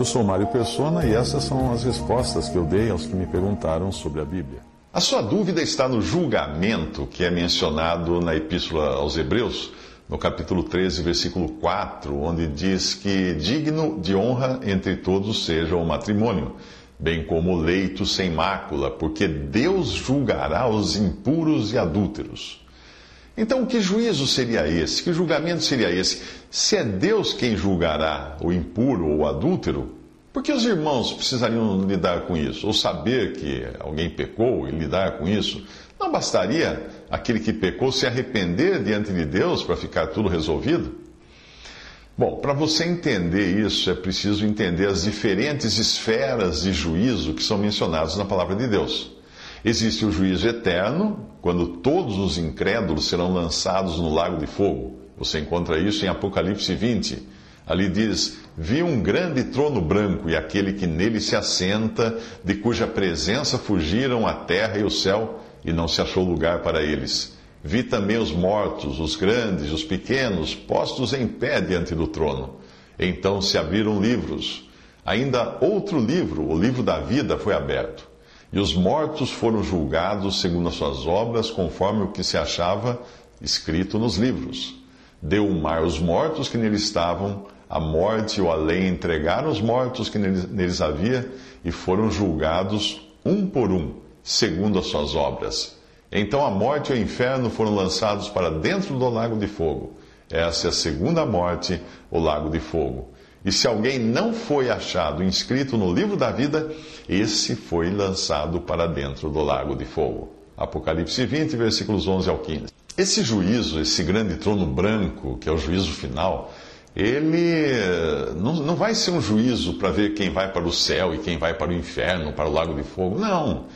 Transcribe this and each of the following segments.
Eu sou Mário Persona e essas são as respostas que eu dei aos que me perguntaram sobre a Bíblia. A sua dúvida está no julgamento que é mencionado na Epístola aos Hebreus, no capítulo 13, versículo 4, onde diz que digno de honra entre todos seja o matrimônio, bem como o leito sem mácula, porque Deus julgará os impuros e adúlteros. Então, que juízo seria esse? Que julgamento seria esse? Se é Deus quem julgará o impuro ou o adúltero, por que os irmãos precisariam lidar com isso? Ou saber que alguém pecou e lidar com isso? Não bastaria aquele que pecou se arrepender diante de Deus para ficar tudo resolvido? Bom, para você entender isso, é preciso entender as diferentes esferas de juízo que são mencionadas na palavra de Deus. Existe o juízo eterno, quando todos os incrédulos serão lançados no lago de fogo. Você encontra isso em Apocalipse 20. Ali diz: Vi um grande trono branco e aquele que nele se assenta, de cuja presença fugiram a terra e o céu, e não se achou lugar para eles. Vi também os mortos, os grandes, os pequenos, postos em pé diante do trono. Então se abriram livros. Ainda outro livro, o livro da vida, foi aberto. E os mortos foram julgados segundo as suas obras, conforme o que se achava escrito nos livros. Deu o mar os mortos que neles estavam, a morte e o além entregaram os mortos que neles havia, e foram julgados um por um, segundo as suas obras. Então a morte e o inferno foram lançados para dentro do lago de fogo. Essa é a segunda morte, o lago de fogo. E se alguém não foi achado inscrito no livro da vida, esse foi lançado para dentro do lago de fogo. Apocalipse 20, versículos 11 ao 15. Esse juízo, esse grande trono branco, que é o juízo final, ele não, não vai ser um juízo para ver quem vai para o céu e quem vai para o inferno, para o lago de fogo. Não.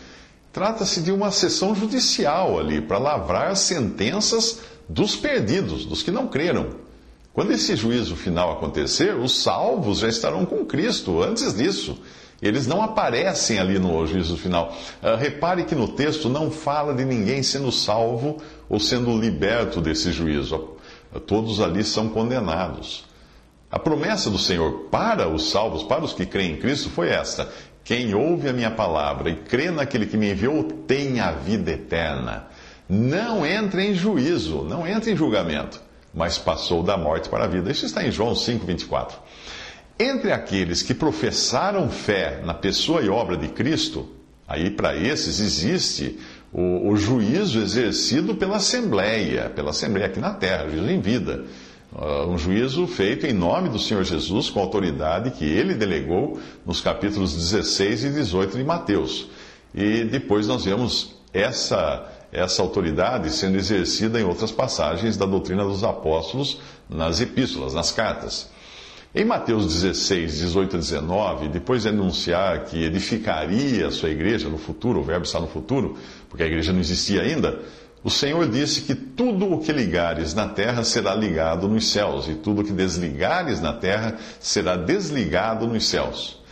Trata-se de uma sessão judicial ali, para lavrar as sentenças dos perdidos, dos que não creram. Quando esse juízo final acontecer, os salvos já estarão com Cristo antes disso. Eles não aparecem ali no juízo final. Uh, repare que no texto não fala de ninguém sendo salvo ou sendo liberto desse juízo. Todos ali são condenados. A promessa do Senhor para os salvos, para os que creem em Cristo, foi esta: Quem ouve a minha palavra e crê naquele que me enviou tem a vida eterna. Não entre em juízo, não entre em julgamento mas passou da morte para a vida. Isso está em João 5,24. Entre aqueles que professaram fé na pessoa e obra de Cristo, aí para esses existe o, o, juízo exercido pela Assembleia, pela Assembleia aqui na terra, juízo em vida. Uh, um juízo feito em nome do Senhor Jesus, com autoridade que ele delegou nos capítulos 16 e 18 de Mateus. E depois nós vemos essa essa autoridade sendo exercida em outras passagens da doutrina dos apóstolos nas epístolas, nas cartas. Em Mateus 16, 18 a 19, depois de anunciar que edificaria a sua igreja no futuro, o verbo está no futuro, porque a igreja não existia ainda, o Senhor disse que tudo o que ligares na terra será ligado nos céus, e tudo o que desligares na terra será desligado nos céus.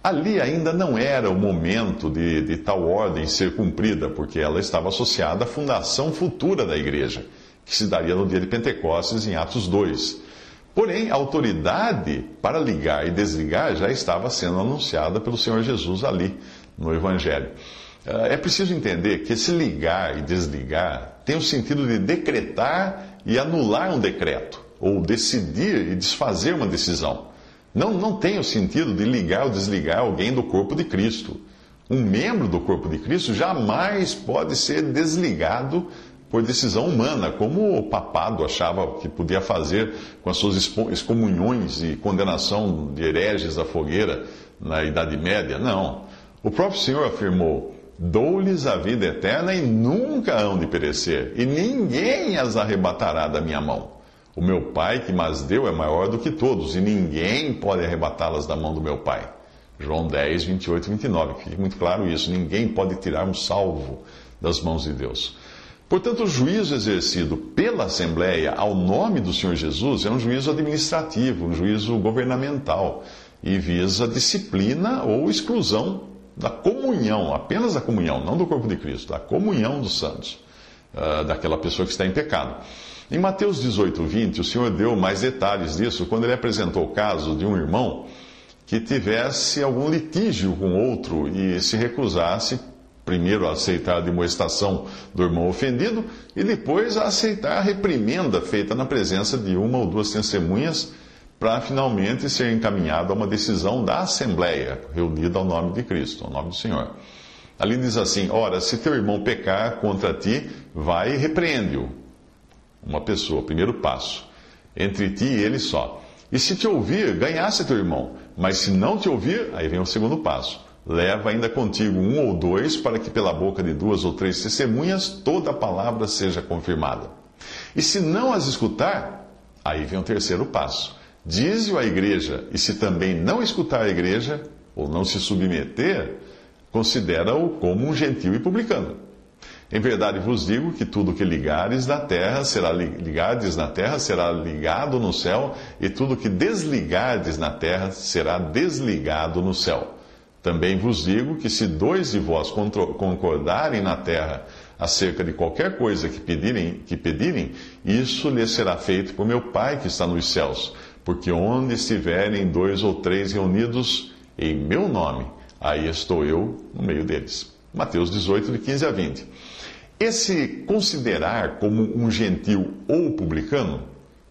Ali ainda não era o momento de, de, tal ordem ser cumprida, porque ela estava associada à fundação futura da igreja, que se daria no dia de Pentecostes, em Atos 2. Porém, a autoridade para ligar e desligar já estava sendo anunciada pelo Senhor Jesus ali, no Evangelho. Ah, é preciso entender que esse ligar e desligar tem o sentido de decretar e anular um decreto, ou decidir e desfazer uma decisão. Não, não tem o sentido de ligar ou desligar alguém do corpo de Cristo. Um membro do corpo de Cristo jamais pode ser desligado por decisão humana, como o papado achava que podia fazer com as suas excomunhões e condenação de hereges da fogueira na Idade Média. Não. O próprio Senhor afirmou: Dou-lhes a vida eterna e nunca hão de perecer, e ninguém as arrebatará da minha mão. O meu Pai que mas deu é maior do que todos, e ninguém pode arrebatá-las da mão do meu Pai. João 10, 28 e 29. Fique muito claro isso. Ninguém pode tirar um salvo das mãos de Deus. Portanto, o juízo exercido pela Assembleia ao nome do Senhor Jesus é um juízo administrativo, um juízo governamental e visa disciplina ou exclusão da comunhão, apenas da comunhão, não do corpo de Cristo, da comunhão dos santos, uh, daquela pessoa que está em pecado. Em Mateus 18, 20, o Senhor deu mais detalhes disso quando ele apresentou o caso de um irmão que tivesse algum litígio com outro e se recusasse primeiro a aceitar a demonstração do irmão ofendido e depois a aceitar a reprimenda feita na presença de uma ou duas testemunhas para finalmente ser encaminhado a uma decisão da Assembleia, reunida ao nome de Cristo, ao nome do Senhor. Ali diz assim: Ora, se teu irmão pecar contra ti, vai e repreende-o. Uma pessoa, primeiro passo. Entre ti e ele só. E se te ouvir, ganhasse teu irmão. Mas se não te ouvir, aí vem o segundo passo Leva ainda contigo um ou dois, para que pela boca de duas ou três testemunhas toda a palavra seja confirmada. E se não as escutar, aí vem o terceiro passo. Dize-o à igreja, e se também não escutar a igreja, ou não se submeter, considera-o como um gentil e publicano. Em verdade vos digo que tudo que ligares na terra será ligares na terra será ligado no céu, e tudo que desligardes na terra será desligado no céu. Também vos digo que se dois de vós concordarem na terra acerca de qualquer coisa que pedirem, que pedirem, isso lhes será feito por meu Pai que está nos céus. Porque onde estiverem dois ou três reunidos em meu nome, aí estou eu no meio deles. Mateus 18, de 15 a 20. Esse considerar como um gentil ou publicano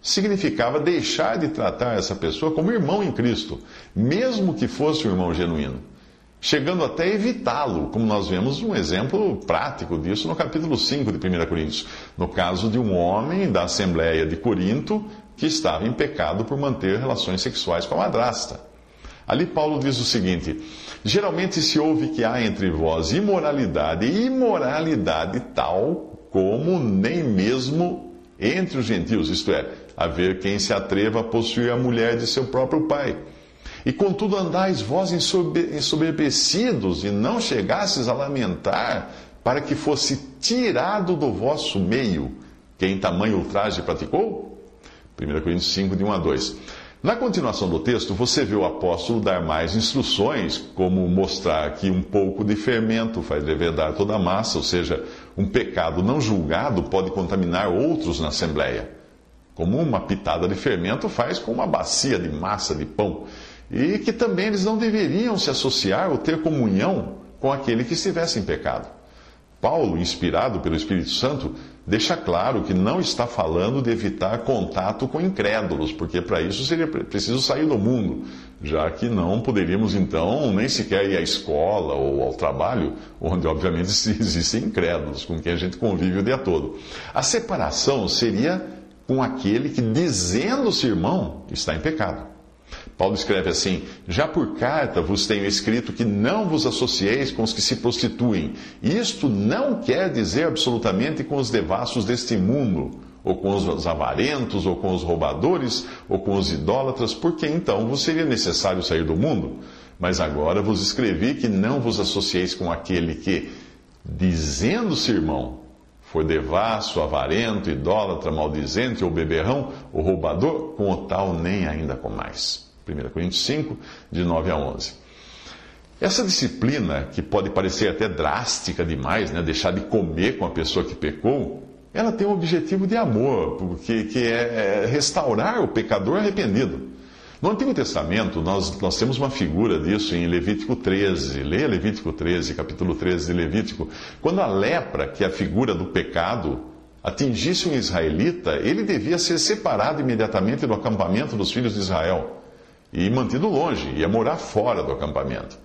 significava deixar de tratar essa pessoa como irmão em Cristo, mesmo que fosse um irmão genuíno chegando até a evitá-lo, como nós vemos um exemplo prático disso no capítulo 5 de 1 Coríntios, no caso de um homem da Assembleia de Corinto que estava em pecado por manter relações sexuais com a madrasta. Ali Paulo diz o seguinte: Geralmente se ouve que há entre vós imoralidade, e imoralidade tal como nem mesmo entre os gentios, isto é, haver quem se atreva a possuir a mulher de seu próprio pai. E contudo andais vós ensoberbecidos, e não chegasses a lamentar, para que fosse tirado do vosso meio quem tamanho ultraje praticou? 1 Coríntios 5, de 1 a 2. Na continuação do texto, você vê o apóstolo dar mais instruções, como mostrar que um pouco de fermento faz levedar toda a massa, ou seja, um pecado não julgado pode contaminar outros na assembleia, como uma pitada de fermento faz com uma bacia de massa de pão e que também eles não deveriam se associar ou ter comunhão com aquele que estivesse em pecado. Paulo, inspirado pelo Espírito Santo, deixa claro que não está falando de evitar contato com incrédulos, porque para isso seria preciso sair do mundo, já que não poderíamos então nem sequer ir à escola ou ao trabalho, onde obviamente existem incrédulos, com quem a gente convive o dia todo. A separação seria com aquele que, dizendo-se irmão, está em pecado. Paulo escreve assim: Já por carta vos tenho escrito que não vos associeis com os que se prostituem. Isto não quer dizer absolutamente com os devassos deste mundo, ou com os avarentos, ou com os roubadores, ou com os idólatras, porque então vos seria necessário sair do mundo. Mas agora vos escrevi que não vos associeis com aquele que, dizendo-se irmão, for devasso, avarento, idólatra, maldizente ou beberrão, ou roubador, com o tal nem ainda com mais. 1 Coríntios 5, de 9 a 11. Essa disciplina, que pode parecer até drástica demais, né, deixar de comer com a pessoa que pecou, ela tem um objetivo de amor, porque, que é, é restaurar o pecador arrependido. No Antigo Testamento, nós, nós temos uma figura disso em Levítico 13. Leia Levítico 13, capítulo 13 de Levítico. Quando a lepra, que é a figura do pecado, atingisse um israelita, ele devia ser separado imediatamente do acampamento dos filhos de Israel e mantido longe, ia morar fora do acampamento.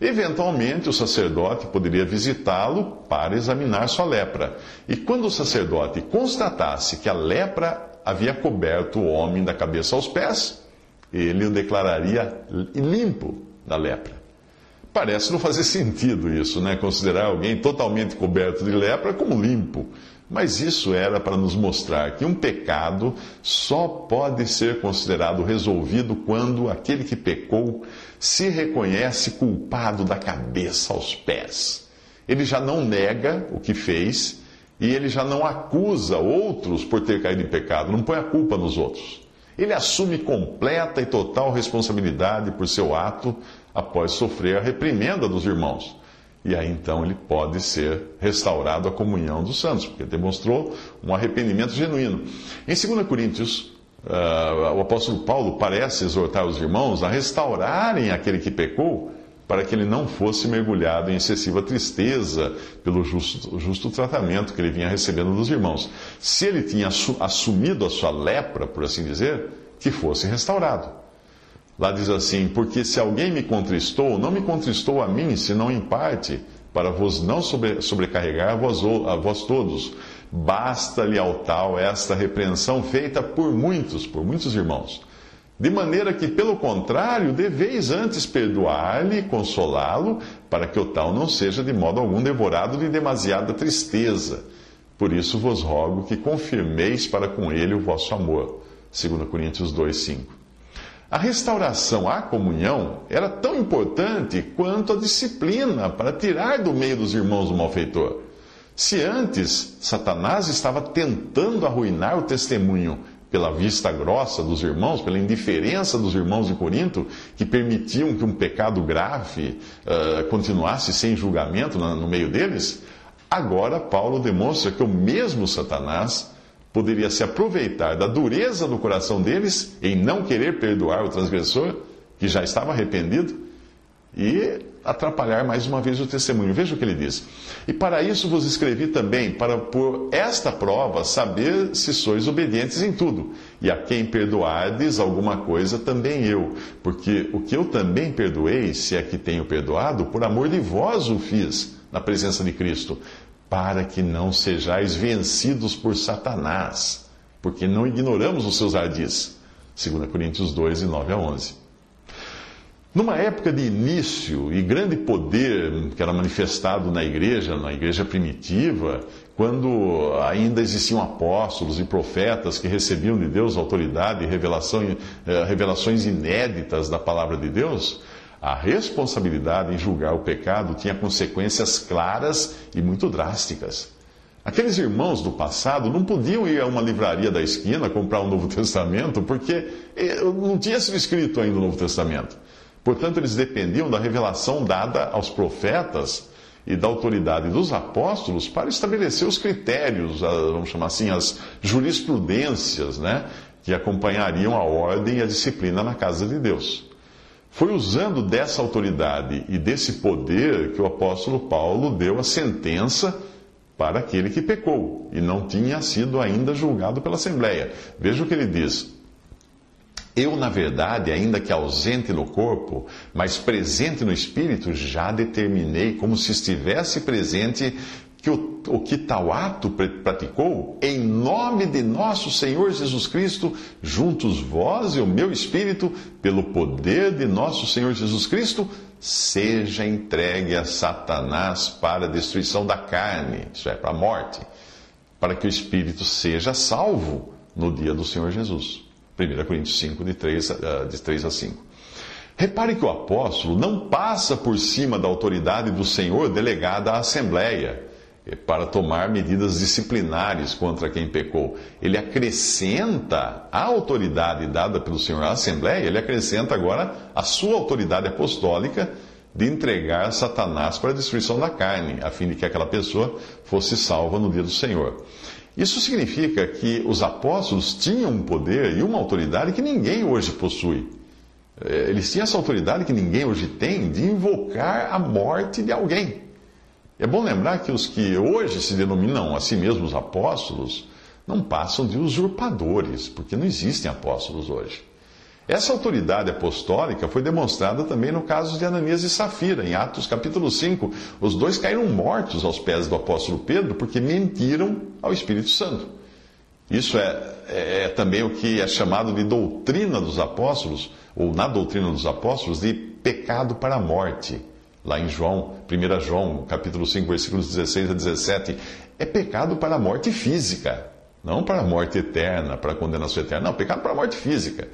Eventualmente, o sacerdote poderia visitá-lo para examinar sua lepra. E quando o sacerdote constatasse que a lepra havia coberto o homem da cabeça aos pés, ele o declararia limpo da lepra. Parece não fazer sentido isso, né? Considerar alguém totalmente coberto de lepra como limpo. Mas isso era para nos mostrar que um pecado só pode ser considerado resolvido quando aquele que pecou se reconhece culpado da cabeça aos pés. Ele já não nega o que fez e ele já não acusa outros por ter caído em pecado, não põe a culpa nos outros. Ele assume completa e total responsabilidade por seu ato após sofrer a reprimenda dos irmãos. E aí então ele pode ser restaurado à comunhão dos santos, porque demonstrou um arrependimento genuíno. Em 2 Coríntios, uh, o apóstolo Paulo parece exortar os irmãos a restaurarem aquele que pecou, para que ele não fosse mergulhado em excessiva tristeza pelo justo, justo tratamento que ele vinha recebendo dos irmãos. Se ele tinha assumido a sua lepra, por assim dizer, que fosse restaurado. Lá diz assim: Porque se alguém me contristou, não me contristou a mim, senão em parte, para vos não sobre, sobrecarregar a vós, a vós todos. Basta-lhe ao tal esta repreensão feita por muitos, por muitos irmãos. De maneira que, pelo contrário, deveis antes perdoar-lhe e consolá-lo, para que o tal não seja de modo algum devorado de demasiada tristeza. Por isso vos rogo que confirmeis para com ele o vosso amor. 2 Coríntios 2, 5. A restauração à comunhão era tão importante quanto a disciplina para tirar do meio dos irmãos o malfeitor. Se antes Satanás estava tentando arruinar o testemunho pela vista grossa dos irmãos, pela indiferença dos irmãos de Corinto, que permitiam que um pecado grave uh, continuasse sem julgamento no, no meio deles, agora Paulo demonstra que o mesmo Satanás poderia se aproveitar da dureza do coração deles em não querer perdoar o transgressor, que já estava arrependido, e atrapalhar mais uma vez o testemunho. Veja o que ele diz. E para isso vos escrevi também, para por esta prova saber se sois obedientes em tudo. E a quem perdoardes alguma coisa, também eu. Porque o que eu também perdoei, se é que tenho perdoado, por amor de vós o fiz, na presença de Cristo para que não sejais vencidos por Satanás, porque não ignoramos os seus ardis. 2 Coríntios 2, 9 a 11. Numa época de início e grande poder que era manifestado na igreja, na igreja primitiva, quando ainda existiam apóstolos e profetas que recebiam de Deus autoridade e eh, revelações inéditas da palavra de Deus, a responsabilidade em julgar o pecado tinha consequências claras e muito drásticas. Aqueles irmãos do passado não podiam ir a uma livraria da esquina comprar o um Novo Testamento, porque eh, não tinha sido escrito ainda o Novo Testamento. Portanto, eles dependiam da revelação dada aos profetas e da autoridade dos apóstolos para estabelecer os critérios, vamos chamar assim, as jurisprudências, né, que acompanhariam a ordem e a disciplina na casa de Deus. Foi usando dessa autoridade e desse poder que o apóstolo Paulo deu a sentença para aquele que pecou e não tinha sido ainda julgado pela Assembleia. Veja o que ele diz. Eu, na verdade, ainda que ausente no corpo, mas presente no espírito, já determinei, como se estivesse presente, que o, o que tal ato praticou, em nome de nosso Senhor Jesus Cristo, juntos vós e o meu espírito, pelo poder de nosso Senhor Jesus Cristo, seja entregue a Satanás para a destruição da carne, isso é, para a morte, para que o espírito seja salvo no dia do Senhor Jesus. 1 Coríntios 5, de 3, de 3 a 5. Repare que o apóstolo não passa por cima da autoridade do Senhor delegada à Assembleia para tomar medidas disciplinares contra quem pecou. Ele acrescenta a autoridade dada pelo Senhor à Assembleia, ele acrescenta agora a sua autoridade apostólica de entregar Satanás para a destruição da carne, a fim de que aquela pessoa fosse salva no dia do Senhor. Isso significa que os apóstolos tinham um poder e uma autoridade que ninguém hoje possui. É, eles tinham essa autoridade que ninguém hoje tem de invocar a morte de alguém. É bom lembrar que os que hoje se denominam a si mesmos apóstolos não passam de usurpadores, porque não existem apóstolos hoje. Essa autoridade apostólica foi demonstrada também no caso de Ananias e Safira, em Atos capítulo 5. Os dois caíram mortos aos pés do apóstolo Pedro porque mentiram ao Espírito Santo. Isso é, é, é também o que é chamado de doutrina dos apóstolos, ou na doutrina dos apóstolos, de pecado para a morte lá em João, 1 João, capítulo 5, versículos 16 a 17, é pecado para a morte física, não para a morte eterna, para a condenação eterna, não, pecado para a morte física.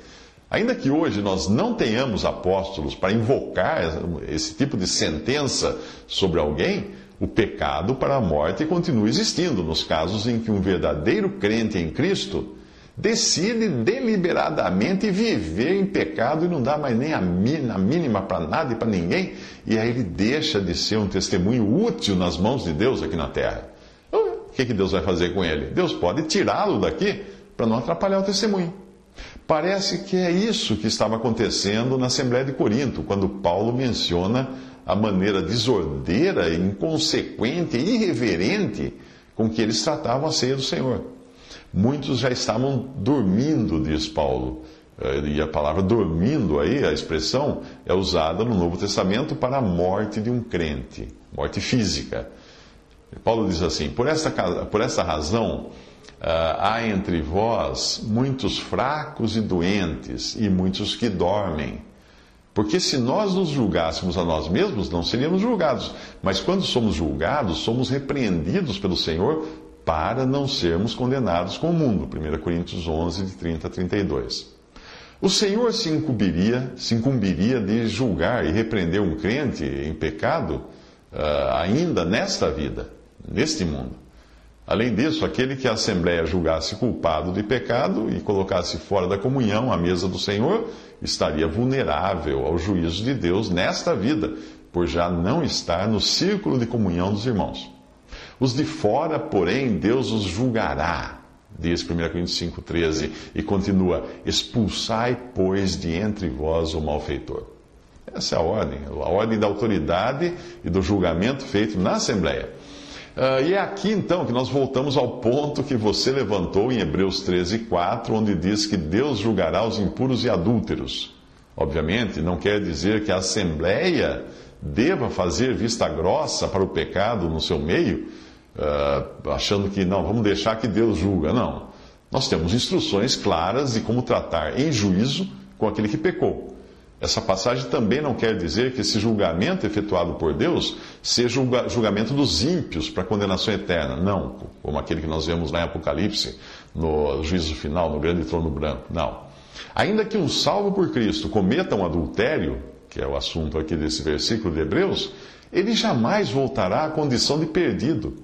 Ainda que hoje nós não tenhamos apóstolos para invocar esse tipo de sentença sobre alguém, o pecado para a morte continua existindo nos casos em que um verdadeiro crente em Cristo decide deliberadamente viver em pecado e não dá mais nem a mínima para nada e para ninguém, e aí ele deixa de ser um testemunho útil nas mãos de Deus aqui na terra. Então, o que, que Deus vai fazer com ele? Deus pode tirá-lo daqui para não atrapalhar o testemunho. Parece que é isso que estava acontecendo na Assembleia de Corinto, quando Paulo menciona a maneira desordeira, inconsequente e irreverente com que eles tratavam a ceia do Senhor. Muitos já estavam dormindo, diz Paulo. Eh, e a palavra dormindo aí, a expressão, é usada no Novo Testamento para a morte de um crente, morte física. Paulo diz assim: Por essa, por essa razão, ah, há entre vós muitos fracos e doentes, e muitos que dormem. Porque se nós nos julgássemos a nós mesmos, não seríamos julgados. Mas quando somos julgados, somos repreendidos pelo Senhor para não sermos condenados com o mundo. 1 Coríntios 11, de 30 a 32. O Senhor se incumbiria, se incumbiria de julgar e repreender um crente em pecado uh, ainda nesta vida, neste mundo. Além disso, aquele que a Assembleia julgasse culpado de pecado e colocasse fora da comunhão à mesa do Senhor, estaria vulnerável ao juízo de Deus nesta vida, por já não estar no círculo de comunhão dos irmãos. Os de fora, porém, Deus os julgará, diz 1 Coríntios 5,13, e continua: expulsai, pois, de entre vós o malfeitor. Essa é a ordem, a ordem da autoridade e do julgamento feito na Assembleia. Uh, e é aqui então que nós voltamos ao ponto que você levantou em Hebreus 13, 4, onde diz que Deus julgará os impuros e adúlteros. Obviamente, não quer dizer que a Assembleia deva fazer vista grossa para o pecado no seu meio, uh, achando que não, vamos deixar que Deus julga. Não. Nós temos instruções claras de como tratar em juízo com aquele que pecou. Essa passagem também não quer dizer que esse julgamento efetuado por Deus seja o julgamento dos ímpios para condenação eterna. Não, como aquele que nós vemos lá em Apocalipse, no juízo final, no grande trono branco. Não. Ainda que um salvo por Cristo cometa um adultério, que é o assunto aqui desse versículo de Hebreus, ele jamais voltará à condição de perdido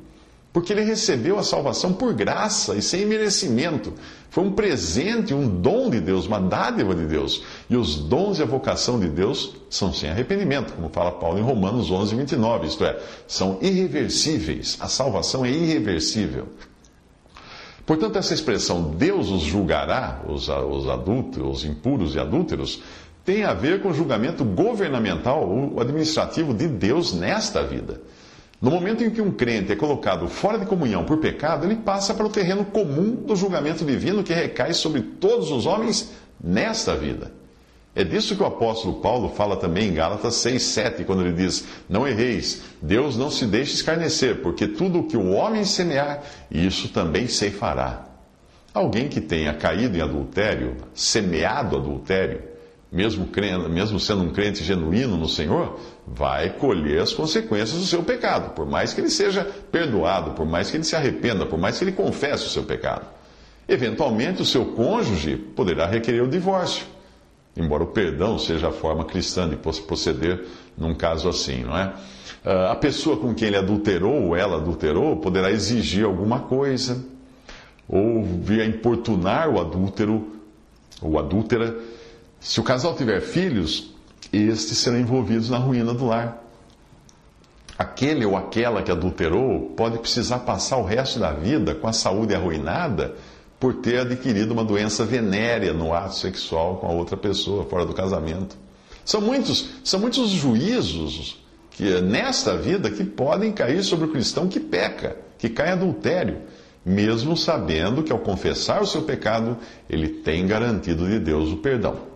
porque ele recebeu a salvação por graça e sem merecimento. Foi um presente, um dom de Deus, uma dádiva de Deus. E os dons e a vocação de Deus são sem arrependimento, como fala Paulo em Romanos 11, 29. Isto é, são irreversíveis. A salvação é irreversível. Portanto, essa expressão Deus os julgará, os, os adultos, os impuros e adúlteros, tem a ver com o julgamento governamental ou administrativo de Deus nesta vida. No momento em que um crente é colocado fora de comunhão por pecado, ele passa para o terreno comum do julgamento divino que recai sobre todos os homens nesta vida. É disso que o apóstolo Paulo fala também em Gálatas 6, 7, quando ele diz: Não erreis, Deus não se deixe escarnecer, porque tudo o que o homem semear, isso também ceifará. Alguém que tenha caído em adultério, semeado adultério, mesmo, crendo, mesmo sendo um crente genuíno no Senhor, vai colher as consequências do seu pecado, por mais que ele seja perdoado, por mais que ele se arrependa, por mais que ele confesse o seu pecado. Eventualmente, o seu cônjuge poderá requerer o divórcio, embora o perdão seja a forma cristã de proceder num caso assim, não é? Ah, a pessoa com quem ele adulterou ou ela adulterou poderá exigir alguma coisa, ou vir a importunar o adúltero ou adúltera se o casal tiver filhos, estes serão envolvidos na ruína do lar. Aquele ou aquela que adulterou pode precisar passar o resto da vida com a saúde arruinada por ter adquirido uma doença venérea no ato sexual com a outra pessoa, fora do casamento. São muitos, são muitos juízos que nesta vida que podem cair sobre o cristão que peca, que cai em adultério, mesmo sabendo que ao confessar o seu pecado, ele tem garantido de Deus o perdão.